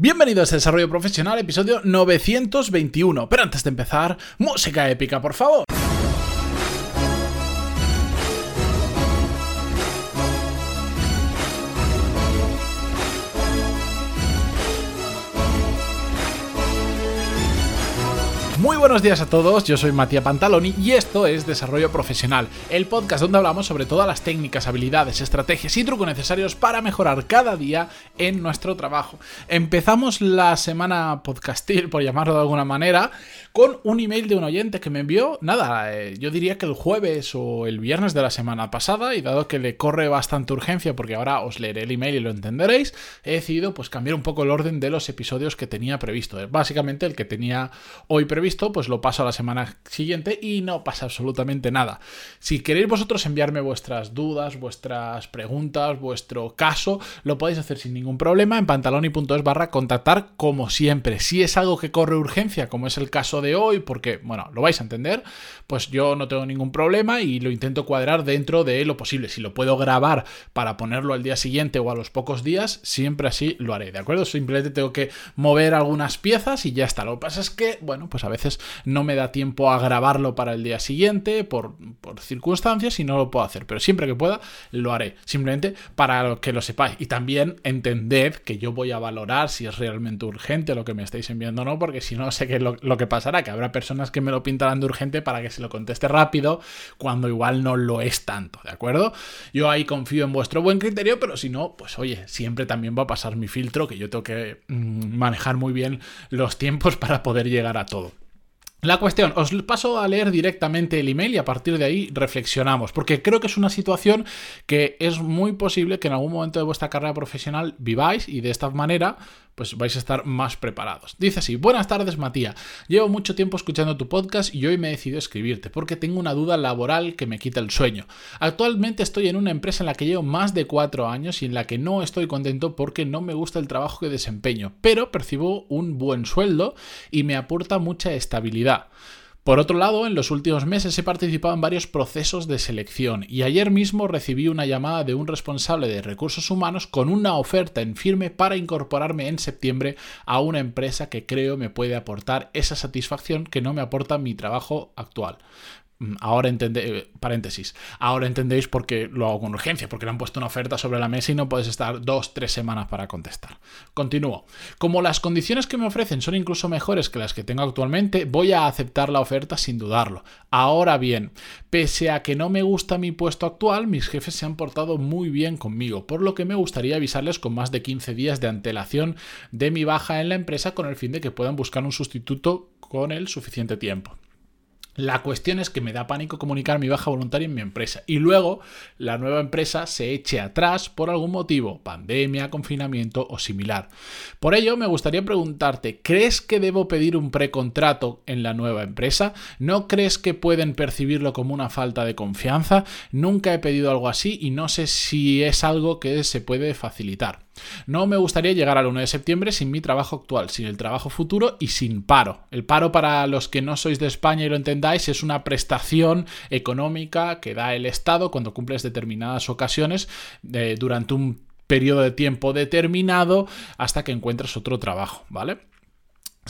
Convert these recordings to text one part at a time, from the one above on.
Bienvenidos a Desarrollo Profesional, episodio 921. Pero antes de empezar, música épica, por favor. Muy buenos días a todos, yo soy Matías Pantaloni y esto es Desarrollo Profesional, el podcast donde hablamos sobre todas las técnicas, habilidades, estrategias y trucos necesarios para mejorar cada día en nuestro trabajo. Empezamos la semana podcastil, por llamarlo de alguna manera, con un email de un oyente que me envió, nada, eh, yo diría que el jueves o el viernes de la semana pasada y dado que le corre bastante urgencia porque ahora os leeré el email y lo entenderéis, he decidido pues cambiar un poco el orden de los episodios que tenía previsto. Básicamente el que tenía hoy previsto pues lo paso a la semana siguiente y no pasa absolutamente nada. Si queréis vosotros enviarme vuestras dudas, vuestras preguntas, vuestro caso, lo podéis hacer sin ningún problema en pantaloni.es barra contactar como siempre. Si es algo que corre urgencia, como es el caso de hoy, porque, bueno, lo vais a entender, pues yo no tengo ningún problema y lo intento cuadrar dentro de lo posible. Si lo puedo grabar para ponerlo al día siguiente o a los pocos días, siempre así lo haré, ¿de acuerdo? Simplemente tengo que mover algunas piezas y ya está. Lo que pasa es que, bueno, pues a veces no me da tiempo a grabarlo para el día siguiente por, circunstancias y no lo puedo hacer. Pero siempre que pueda lo haré. Simplemente para que lo sepáis. Y también entended que yo voy a valorar si es realmente urgente lo que me estáis enviando o no, porque si no sé qué es lo, lo que pasará, que habrá personas que me lo pintarán de urgente para que se lo conteste rápido cuando igual no lo es tanto, ¿de acuerdo? Yo ahí confío en vuestro buen criterio, pero si no, pues oye, siempre también va a pasar mi filtro, que yo tengo que mm, manejar muy bien los tiempos para poder llegar a todo. La cuestión, os paso a leer directamente el email y a partir de ahí reflexionamos, porque creo que es una situación que es muy posible que en algún momento de vuestra carrera profesional viváis y de esta manera pues vais a estar más preparados. Dice así, buenas tardes Matías, llevo mucho tiempo escuchando tu podcast y hoy me he decidido escribirte porque tengo una duda laboral que me quita el sueño. Actualmente estoy en una empresa en la que llevo más de cuatro años y en la que no estoy contento porque no me gusta el trabajo que desempeño, pero percibo un buen sueldo y me aporta mucha estabilidad. Por otro lado, en los últimos meses he participado en varios procesos de selección y ayer mismo recibí una llamada de un responsable de recursos humanos con una oferta en firme para incorporarme en septiembre a una empresa que creo me puede aportar esa satisfacción que no me aporta mi trabajo actual. Mm, ahora entendéis, eh, paréntesis, ahora entendéis por qué lo hago con urgencia, porque le han puesto una oferta sobre la mesa y no puedes estar dos, tres semanas para contestar. Continúo. Como las condiciones que me ofrecen son incluso mejores que las que tengo actualmente, voy a aceptar la oferta sin dudarlo. Ahora bien, pese a que no me gusta mi puesto actual, mis jefes se han portado muy bien conmigo, por lo que me gustaría avisarles con más de 15 días de antelación de mi baja en la empresa con el fin de que puedan buscar un sustituto con el suficiente tiempo. La cuestión es que me da pánico comunicar mi baja voluntaria en mi empresa y luego la nueva empresa se eche atrás por algún motivo, pandemia, confinamiento o similar. Por ello, me gustaría preguntarte, ¿crees que debo pedir un precontrato en la nueva empresa? ¿No crees que pueden percibirlo como una falta de confianza? Nunca he pedido algo así y no sé si es algo que se puede facilitar. No me gustaría llegar al 1 de septiembre sin mi trabajo actual, sin el trabajo futuro y sin paro. El paro para los que no sois de España y lo entendáis es una prestación económica que da el Estado cuando cumples determinadas ocasiones eh, durante un periodo de tiempo determinado hasta que encuentres otro trabajo, ¿vale?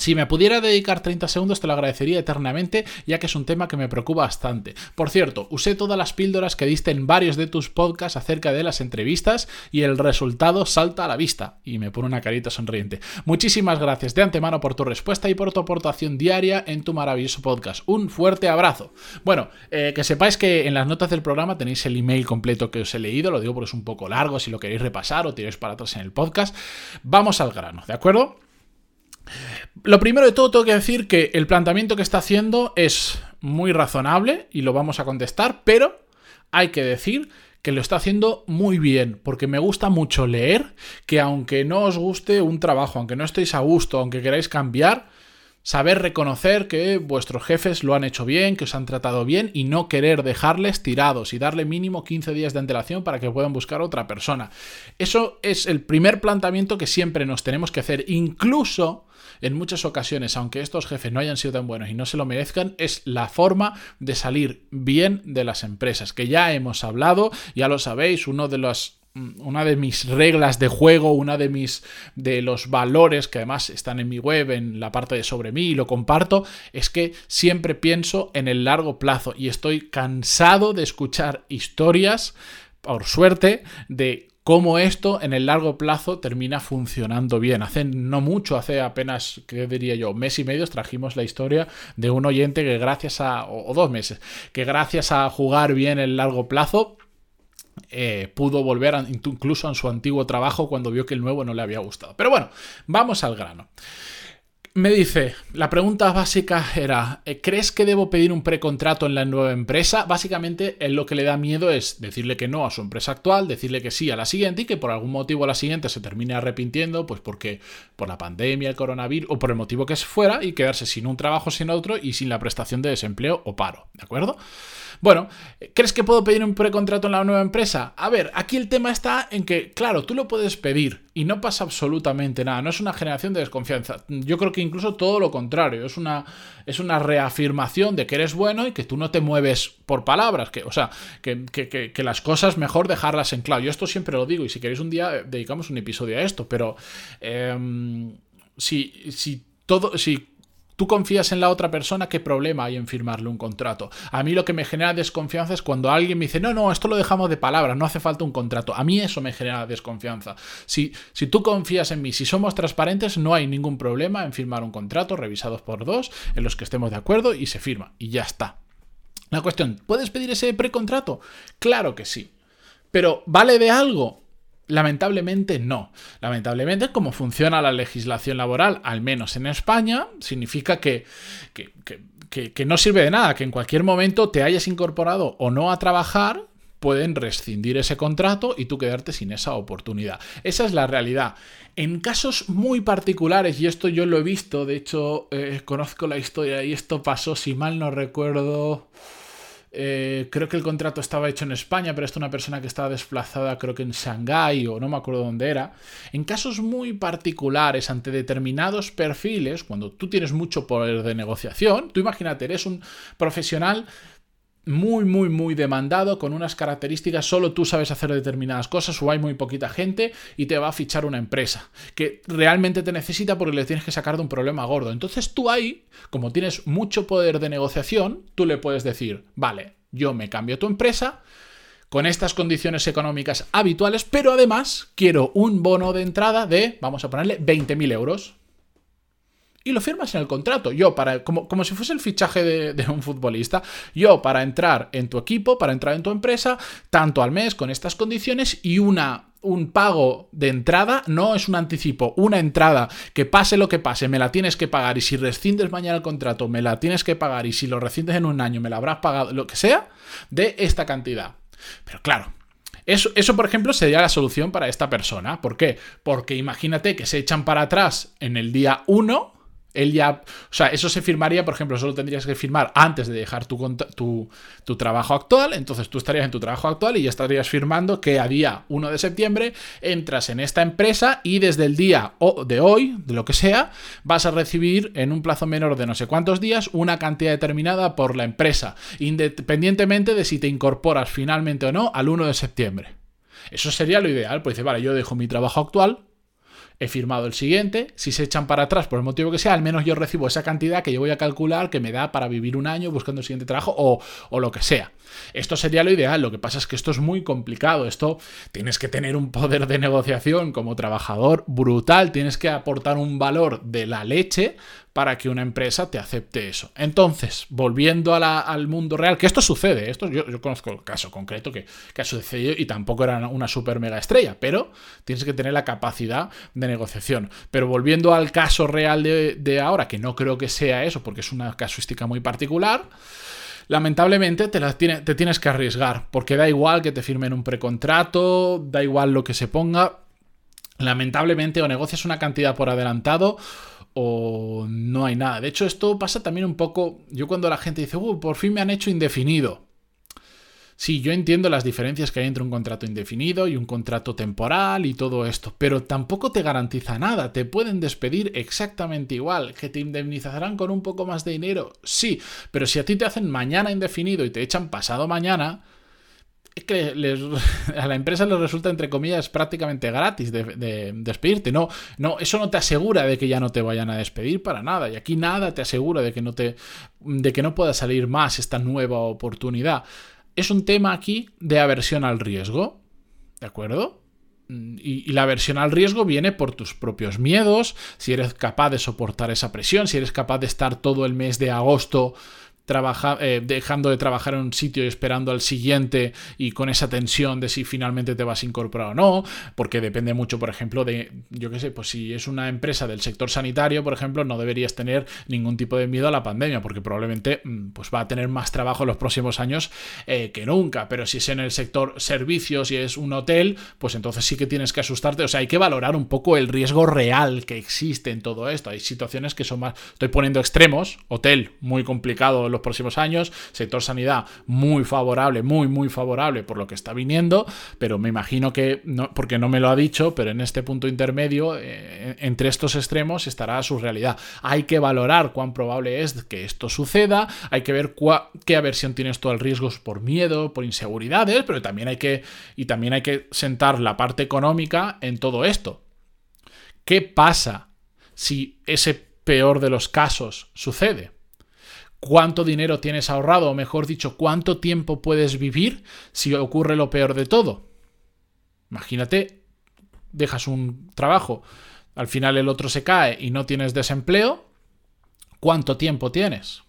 Si me pudiera dedicar 30 segundos te lo agradecería eternamente, ya que es un tema que me preocupa bastante. Por cierto, usé todas las píldoras que diste en varios de tus podcasts acerca de las entrevistas y el resultado salta a la vista. Y me pone una carita sonriente. Muchísimas gracias de antemano por tu respuesta y por tu aportación diaria en tu maravilloso podcast. Un fuerte abrazo. Bueno, eh, que sepáis que en las notas del programa tenéis el email completo que os he leído, lo digo porque es un poco largo si lo queréis repasar o tiráis para atrás en el podcast. Vamos al grano, ¿de acuerdo? Lo primero de todo tengo que decir que el planteamiento que está haciendo es muy razonable y lo vamos a contestar, pero hay que decir que lo está haciendo muy bien, porque me gusta mucho leer que aunque no os guste un trabajo, aunque no estéis a gusto, aunque queráis cambiar, saber reconocer que vuestros jefes lo han hecho bien, que os han tratado bien y no querer dejarles tirados y darle mínimo 15 días de antelación para que puedan buscar otra persona. Eso es el primer planteamiento que siempre nos tenemos que hacer, incluso en muchas ocasiones, aunque estos jefes no hayan sido tan buenos y no se lo merezcan, es la forma de salir bien de las empresas, que ya hemos hablado, ya lo sabéis, uno de los una de mis reglas de juego, una de mis de los valores que además están en mi web, en la parte de sobre mí y lo comparto, es que siempre pienso en el largo plazo y estoy cansado de escuchar historias por suerte, de cómo esto en el largo plazo termina funcionando bien. Hace no mucho, hace apenas, ¿qué diría yo? Mes y medio trajimos la historia de un oyente que gracias a, o dos meses, que gracias a jugar bien el largo plazo, eh, pudo volver incluso a su antiguo trabajo cuando vio que el nuevo no le había gustado. Pero bueno, vamos al grano. Me dice, la pregunta básica era, eh, ¿crees que debo pedir un precontrato en la nueva empresa? Básicamente, lo que le da miedo es decirle que no a su empresa actual, decirle que sí a la siguiente y que por algún motivo la siguiente se termine arrepintiendo, pues porque por la pandemia, el coronavirus o por el motivo que fuera y quedarse sin un trabajo, sin otro y sin la prestación de desempleo o paro, ¿de acuerdo? Bueno, ¿crees que puedo pedir un precontrato en la nueva empresa? A ver, aquí el tema está en que, claro, tú lo puedes pedir y no pasa absolutamente nada, no es una generación de desconfianza. Yo creo que incluso todo lo contrario, es una, es una reafirmación de que eres bueno y que tú no te mueves por palabras, que, o sea, que, que, las cosas mejor dejarlas en claro. Yo esto siempre lo digo y si queréis un día eh, dedicamos un episodio a esto, pero em, si, si todo, si tú confías en la otra persona, ¿qué problema hay en firmarle un contrato? A mí lo que me genera desconfianza es cuando alguien me dice, no, no, esto lo dejamos de palabras, no hace falta un contrato. A mí eso me genera desconfianza. Si, si tú confías en mí, si somos transparentes, no hay ningún problema en firmar un contrato revisados por dos, en los que estemos de acuerdo y se firma. Y ya está. La cuestión, ¿puedes pedir ese precontrato? Claro que sí. Pero ¿vale de algo? Lamentablemente no. Lamentablemente, como funciona la legislación laboral, al menos en España, significa que, que, no sirve de nada, que en cualquier momento te hayas incorporado o no a trabajar, pueden rescindir ese contrato y tú quedarte sin esa oportunidad. Esa es la realidad. En casos muy particulares, y esto yo lo he visto, de hecho eh, conozco la historia y esto pasó, si mal no recuerdo... Eh, creo que el contrato estaba hecho en España, pero esto es una persona que estaba desplazada, creo que en Shanghái o no me acuerdo dónde era. En casos muy particulares, ante determinados perfiles, cuando tú tienes mucho poder de negociación, tú imagínate, eres un profesional muy, muy, muy demandado, con unas características, solo tú sabes hacer determinadas cosas o hay muy poquita gente y te va a fichar una empresa que realmente te necesita porque le tienes que sacar de un problema gordo. Entonces tú ahí, como tienes mucho poder de negociación, tú le puedes decir, vale, yo me cambio tu empresa con estas condiciones económicas habituales, pero además quiero un bono de entrada de, vamos a ponerle, 20.000 euros y lo firmas en el contrato. Yo, para, como, como si fuese el fichaje de, un futbolista, yo para entrar en tu equipo, para entrar en tu empresa, tanto al mes con estas condiciones y una un pago de entrada no es un anticipo, una entrada que pase lo que pase, me la tienes que pagar y si rescindes mañana el contrato, me la tienes que pagar y si lo rescindes en un año, me la habrás pagado, lo que sea, de esta cantidad. Pero claro, eso, eso, por ejemplo, sería la solución para esta persona. ¿Por qué? Porque imagínate que se echan para atrás en el día 1 él ya, o sea, eso se firmaría, por ejemplo, solo tendrías que firmar antes de dejar tu, tu, tu, trabajo actual, entonces tú estarías en tu trabajo actual y ya estarías firmando que a día 1 de septiembre entras en esta empresa y desde el día de hoy, de lo que sea, vas a recibir en un plazo menor de no sé cuántos días una cantidad determinada por la empresa, independientemente de si te incorporas finalmente o no al 1 de septiembre. Eso sería lo ideal, pues dice, vale, yo dejo mi trabajo actual, he firmado el siguiente, si se echan para atrás por el motivo que sea, al menos yo recibo esa cantidad que yo voy a calcular que me da para vivir un año buscando el siguiente trabajo o, o lo que sea. Esto sería lo ideal, lo que pasa es que esto es muy complicado, esto tienes que tener un poder de negociación como trabajador brutal, tienes que aportar un valor de la leche para que una empresa te acepte eso. Entonces, volviendo al mundo real, que esto sucede, esto yo, conozco el caso concreto que, ha sucedido y tampoco era una super mega estrella, pero tienes que tener la capacidad de negociación. Pero volviendo al caso real de, de ahora, que no creo que sea eso, porque es una casuística muy particular, lamentablemente te, te tienes que arriesgar, porque da igual que te firmen un precontrato, da igual lo que se ponga. Lamentablemente o negocias una cantidad por adelantado o no hay nada. De hecho, esto pasa también un poco, yo cuando la gente dice, uh, por fin me han hecho indefinido. Sí, yo entiendo las diferencias que hay entre un contrato indefinido y un contrato temporal y todo esto, pero tampoco te garantiza nada. Te pueden despedir exactamente igual. ¿Que te indemnizarán con un poco más de dinero? Sí, pero si a ti te hacen mañana indefinido y te echan pasado mañana, que a la empresa le resulta, entre comillas, prácticamente gratis de, despedirte. No, no, eso no te asegura de que ya no te vayan a despedir para nada. Y aquí nada te asegura de que no te. de que no pueda salir más esta nueva oportunidad. Es un tema aquí de aversión al riesgo. ¿De acuerdo? Y, y, la aversión al riesgo viene por tus propios miedos, si eres capaz de soportar esa presión, si eres capaz de estar todo el mes de agosto eh, dejando de trabajar en un sitio y esperando al siguiente y con esa tensión de si finalmente te vas a incorporar o no, porque depende mucho, por ejemplo, de, yo qué sé, pues si es una empresa del sector sanitario, por ejemplo, no deberías tener ningún tipo de miedo a la pandemia, porque probablemente mm, pues va a tener más trabajo en los próximos años eh, que nunca, pero si es en el sector servicios y es un hotel, pues entonces sí que tienes que asustarte, o sea, hay que valorar un poco el riesgo real que existe en todo esto, hay situaciones que son más, estoy poniendo extremos, hotel, muy complicado, los próximos años. Sector sanidad muy favorable, muy, muy favorable por lo que está viniendo, pero me imagino que, no, porque no me lo ha dicho, pero en este punto intermedio, eh, entre estos extremos, estará su realidad. Hay que valorar cuán probable es que esto suceda, hay que ver qué aversión tienes tú al riesgo por miedo, por inseguridades, pero también hay que, y también hay que sentar la parte económica en todo esto. ¿Qué pasa si ese peor de los casos sucede? Cuánto dinero tienes ahorrado, o mejor dicho, cuánto tiempo puedes vivir si ocurre lo peor de todo. Imagínate, dejas un trabajo, al final el otro se cae y no tienes desempleo, ¿cuánto tiempo tienes?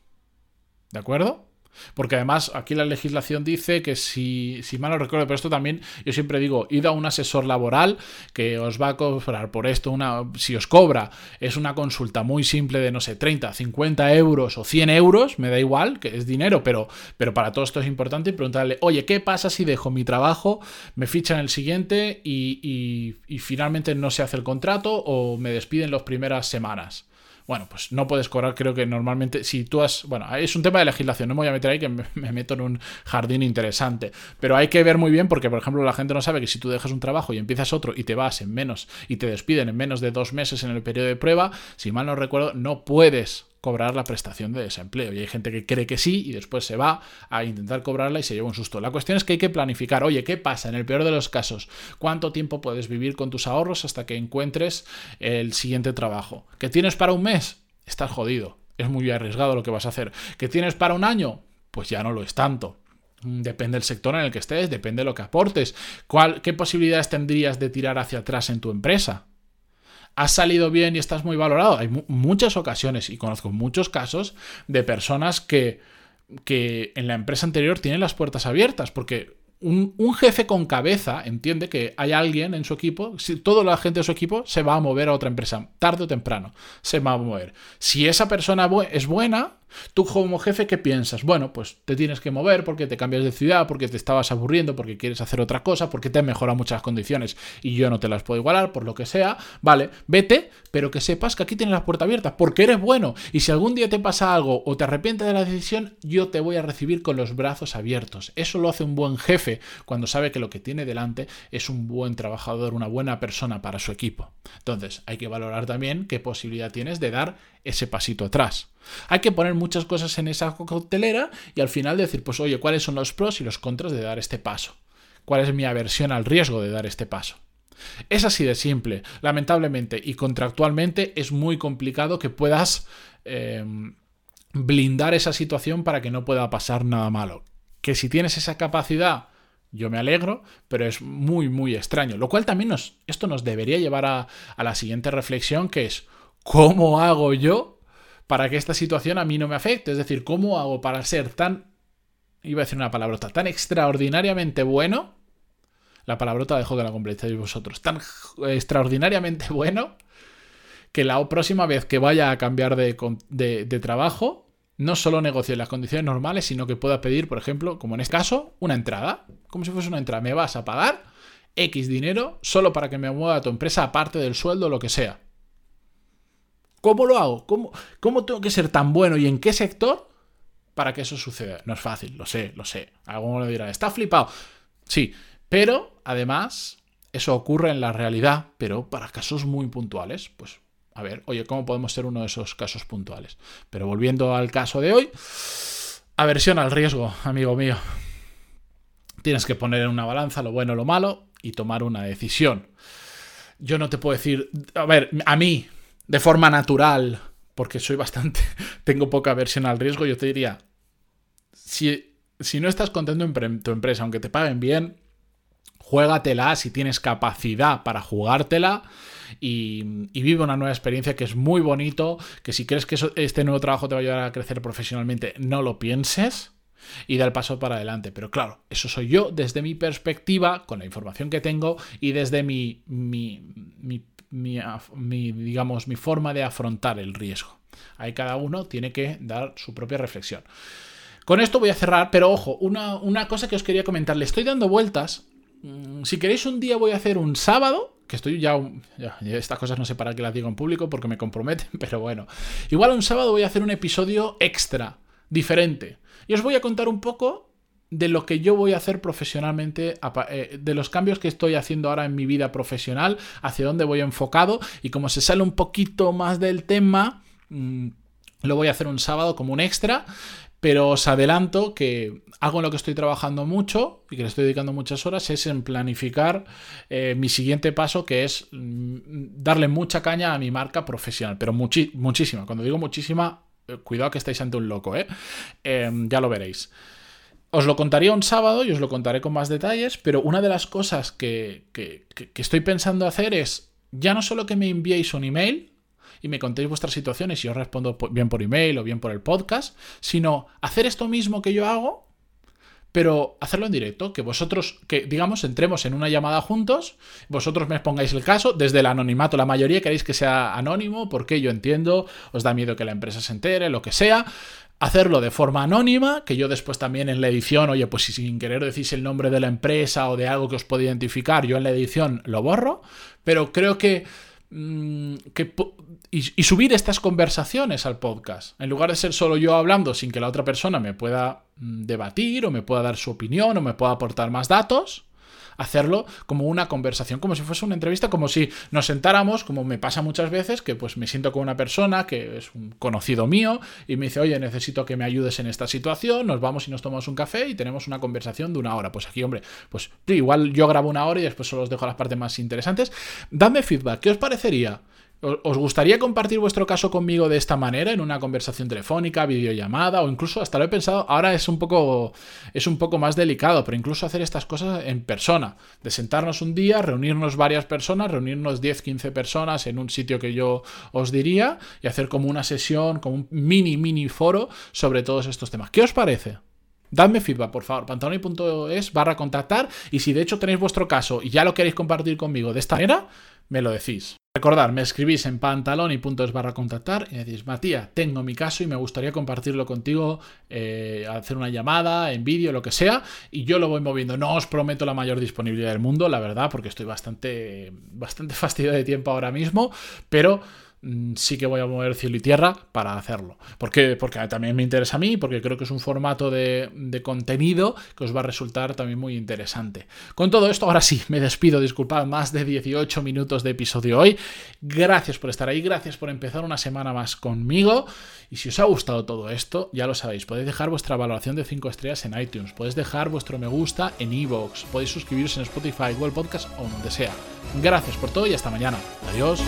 ¿De acuerdo? Porque además aquí la legislación dice que si, si mal no recuerdo, pero esto también yo siempre digo, id a un asesor laboral que os va a cobrar por esto, una, si os cobra, es una consulta muy simple de, no sé, 30, 50 euros o 100 euros, me da igual, que es dinero, pero, pero para todo esto es importante y preguntarle, oye, ¿qué pasa si dejo mi trabajo, me fichan el siguiente y, y finalmente no se hace el contrato o me despiden las primeras semanas? Bueno, pues no puedes cobrar, creo que normalmente, si tú has, bueno, es un tema de legislación, no me voy a meter ahí que me, meto en un jardín interesante, pero hay que ver muy bien porque, por ejemplo, la gente no sabe que si tú dejas un trabajo y empiezas otro y te vas en menos y te despiden en menos de dos meses en el periodo de prueba, si mal no recuerdo, no puedes cobrar la prestación de desempleo. Y hay gente que cree que sí y después se va a intentar cobrarla y se lleva un susto. La cuestión es que hay que planificar, oye, ¿qué pasa en el peor de los casos? ¿Cuánto tiempo puedes vivir con tus ahorros hasta que encuentres el siguiente trabajo? ¿Que tienes para un mes? Estás jodido. Es muy arriesgado lo que vas a hacer. ¿Que tienes para un año? Pues ya no lo es tanto. Depende del sector en el que estés, depende de lo que aportes. ¿Cuál, ¿Qué posibilidades tendrías de tirar hacia atrás en tu empresa? Has salido bien y estás muy valorado. Hay muchas ocasiones y conozco muchos casos de personas que, que en la empresa anterior tienen las puertas abiertas porque un, un, jefe con cabeza entiende que hay alguien en su equipo, si toda la gente de su equipo se va a mover a otra empresa, tarde o temprano, se va a mover. Si esa persona es buena, Tú como jefe, ¿qué piensas? Bueno, pues te tienes que mover porque te cambias de ciudad, porque te estabas aburriendo, porque quieres hacer otra cosa, porque te han mejorado muchas condiciones y yo no te las puedo igualar, por lo que sea. Vale, vete, pero que sepas que aquí tienes la puerta abierta, porque eres bueno. Y si algún día te pasa algo o te arrepientes de la decisión, yo te voy a recibir con los brazos abiertos. Eso lo hace un buen jefe cuando sabe que lo que tiene delante es un buen trabajador, una buena persona para su equipo. Entonces, hay que valorar también qué posibilidad tienes de dar ese pasito atrás. Hay que poner muchas cosas en esa coctelera y al final decir, pues oye, ¿cuáles son los pros y los contras de dar este paso? ¿Cuál es mi aversión al riesgo de dar este paso? Es así de simple. Lamentablemente y contractualmente es muy complicado que puedas eh, blindar esa situación para que no pueda pasar nada malo. Que si tienes esa capacidad, yo me alegro, pero es muy, muy extraño. Lo cual también nos, esto nos debería llevar a, a la siguiente reflexión, que es, ¿cómo hago yo para que esta situación a mí no me afecte. Es decir, ¿cómo hago para ser tan, iba a decir una palabrota, tan extraordinariamente bueno? La palabrota dejo que la completéis vosotros. Tan extraordinariamente bueno que la próxima vez que vaya a cambiar de, de trabajo, no solo negocie las condiciones normales, sino que pueda pedir, por ejemplo, como en este caso, una entrada. Como si fuese una entrada. Me vas a pagar X dinero solo para que me mueva a tu empresa, aparte del sueldo lo que sea. ¿Cómo lo hago? ¿Cómo, ¿Cómo tengo que ser tan bueno y en qué sector para que eso suceda? No es fácil, lo sé, lo sé. Alguno le dirá, está flipado. Sí, pero además eso ocurre en la realidad, pero para casos muy puntuales, pues a ver, oye, ¿cómo podemos ser uno de esos casos puntuales? Pero volviendo al caso de hoy, aversión al riesgo, amigo mío. Tienes que poner en una balanza lo bueno o lo malo y tomar una decisión. Yo no te puedo decir, a ver, a mí, de forma natural, porque soy bastante, tengo poca aversión al riesgo, yo te diría, si, si no estás contento en tu empresa, aunque te paguen bien, juégatela si tienes capacidad para jugártela. Y, vive una nueva experiencia que es muy bonito, que si crees que este nuevo trabajo te va a ayudar a crecer profesionalmente, no lo pienses y da el paso para adelante. Pero claro, eso soy yo desde mi perspectiva, con la información que tengo y desde mi, mi, mi, digamos, mi forma de afrontar el riesgo. Ahí cada uno tiene que dar su propia reflexión. Con esto voy a cerrar, pero ojo, una, una cosa que os quería comentar, le estoy dando vueltas. Mm, si queréis un día voy a hacer un sábado, que estoy ya, ya, estas cosas no sé para qué las digo en público porque me comprometen, pero bueno. Igual un sábado voy a hacer un episodio extra, diferente. Y os voy a contar un poco de lo que yo voy a hacer profesionalmente, eh, de los cambios que estoy haciendo ahora en mi vida profesional, hacia dónde voy enfocado y como se sale un poquito más del tema, mm, lo voy a hacer un sábado como un extra, pero os adelanto que algo en lo que estoy trabajando mucho y que le estoy dedicando muchas horas es en planificar eh, mi siguiente paso, que es mm, darle mucha caña a mi marca profesional, pero muchísima. Cuando digo muchísima, eh, cuidado que estáis ante un loco, ¿eh? Em, ya lo veréis. Os lo contaría un sábado y os lo contaré con más detalles, pero una de las cosas que, que estoy pensando hacer es ya no solo que me enviéis un email, y me contéis vuestras situaciones y os respondo bien por email o bien por el podcast, sino hacer esto mismo que yo hago, pero hacerlo en directo, que vosotros, que digamos, entremos en una llamada juntos, vosotros me expongáis el caso desde el anonimato, la mayoría queréis que sea anónimo, porque yo entiendo, os da miedo que la empresa se entere, lo que sea, hacerlo de forma anónima, que yo después también en la edición, oye, pues si sin querer decís el nombre de la empresa o de algo que os puede identificar, yo en la edición lo borro, pero creo que que, y, subir estas conversaciones al podcast. En lugar de ser solo yo hablando sin que la otra persona me pueda mm, debatir o me pueda dar su opinión o me pueda aportar más datos, hacerlo como una conversación, como si fuese una entrevista, como si nos sentáramos, como me pasa muchas veces, que pues me siento con una persona que es un conocido mío y me dice, oye, necesito que me ayudes en esta situación, nos vamos y nos tomamos un café y tenemos una conversación de una hora. Pues aquí, hombre, pues igual yo grabo una hora y después solo os dejo las partes más interesantes. Dadme feedback, ¿qué os parecería? ¿Os gustaría compartir vuestro caso conmigo de esta manera, en una conversación telefónica, videollamada o incluso hasta lo he pensado, ahora es un poco es un poco más delicado, pero incluso hacer estas cosas en persona, de sentarnos un día, reunirnos varias personas, reunirnos 10, 15 personas en un sitio que yo os diría y hacer como una sesión, como un mini mini foro sobre todos estos temas. ¿Qué os parece? Dadme feedback, por favor, pantaloni.es barra contactar y si de hecho tenéis vuestro caso y ya lo queréis compartir conmigo de esta manera, me lo decís. Recordad, me escribís en pantaloni.es barra contactar y me decís, Matías, tengo mi caso y me gustaría compartirlo contigo, eh, hacer una llamada, en vídeo, lo que sea, y yo lo voy moviendo. No os prometo la mayor disponibilidad del mundo, la verdad, porque estoy bastante, bastante fastidio de tiempo ahora mismo, pero sí que voy a mover cielo y tierra para hacerlo. ¿Por qué? Porque también me interesa a mí, porque creo que es un formato de, contenido que os va a resultar también muy interesante. Con todo esto, ahora sí, me despido, disculpad, más de 18 minutos de episodio hoy. Gracias por estar ahí, gracias por empezar una semana más conmigo. Y si os ha gustado todo esto, ya lo sabéis, podéis dejar vuestra valoración de 5 estrellas en iTunes, podéis dejar vuestro me gusta en iVoox, podéis suscribiros en Spotify, Google Podcast o donde sea. Gracias por todo y hasta mañana. Adiós.